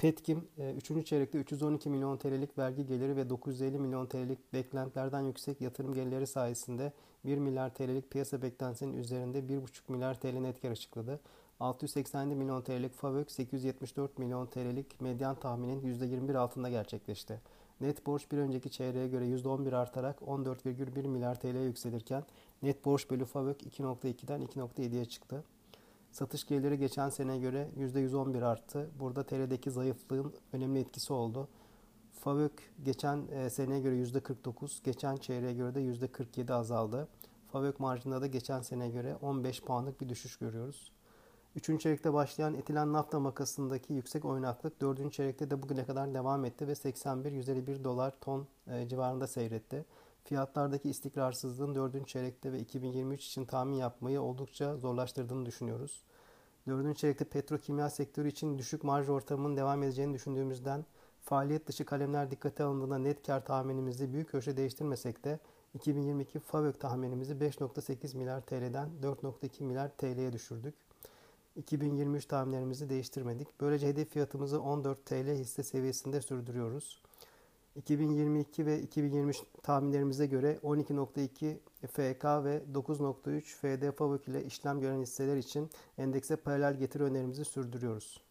Petkim 3. E, çeyrekte 312 milyon TL'lik vergi geliri ve 950 milyon TL'lik beklentilerden yüksek yatırım gelirleri sayesinde 1 milyar TL'lik piyasa beklentisinin üzerinde 1,5 milyar TL net kar açıkladı. 687 milyon TL'lik FAVÖK 874 milyon TL'lik medyan tahminin %21 altında gerçekleşti. Net borç bir önceki çeyreğe göre %11 artarak 14,1 milyar TL'ye yükselirken net borç bölü FAVÖK 2.2'den 2.7'ye çıktı. Satış geliri geçen seneye göre %111 arttı. Burada TL'deki zayıflığın önemli etkisi oldu. FAVÖK geçen e, seneye göre %49, geçen çeyreğe göre de %47 azaldı. FAVÖK marjında da geçen seneye göre 15 puanlık bir düşüş görüyoruz. Üçüncü çeyrekte başlayan etilen nafta makasındaki yüksek oynaklık dördüncü çeyrekte de bugüne kadar devam etti ve 81-151 dolar ton e, civarında seyretti. Fiyatlardaki istikrarsızlığın dördüncü çeyrekte ve 2023 için tahmin yapmayı oldukça zorlaştırdığını düşünüyoruz. Dördüncü çeyrekte petrokimya sektörü için düşük marj ortamının devam edeceğini düşündüğümüzden faaliyet dışı kalemler dikkate alındığında net kar tahminimizi büyük ölçüde değiştirmesek de 2022 FAVÖK tahminimizi 5.8 milyar TL'den 4.2 milyar TL'ye düşürdük. 2023 tahminlerimizi değiştirmedik. Böylece hedef fiyatımızı 14 TL hisse seviyesinde sürdürüyoruz. 2022 ve 2023 tahminlerimize göre 12.2 FK ve 9.3 FD FAVÖK ile işlem gören hisseler için endekse paralel getiri önerimizi sürdürüyoruz.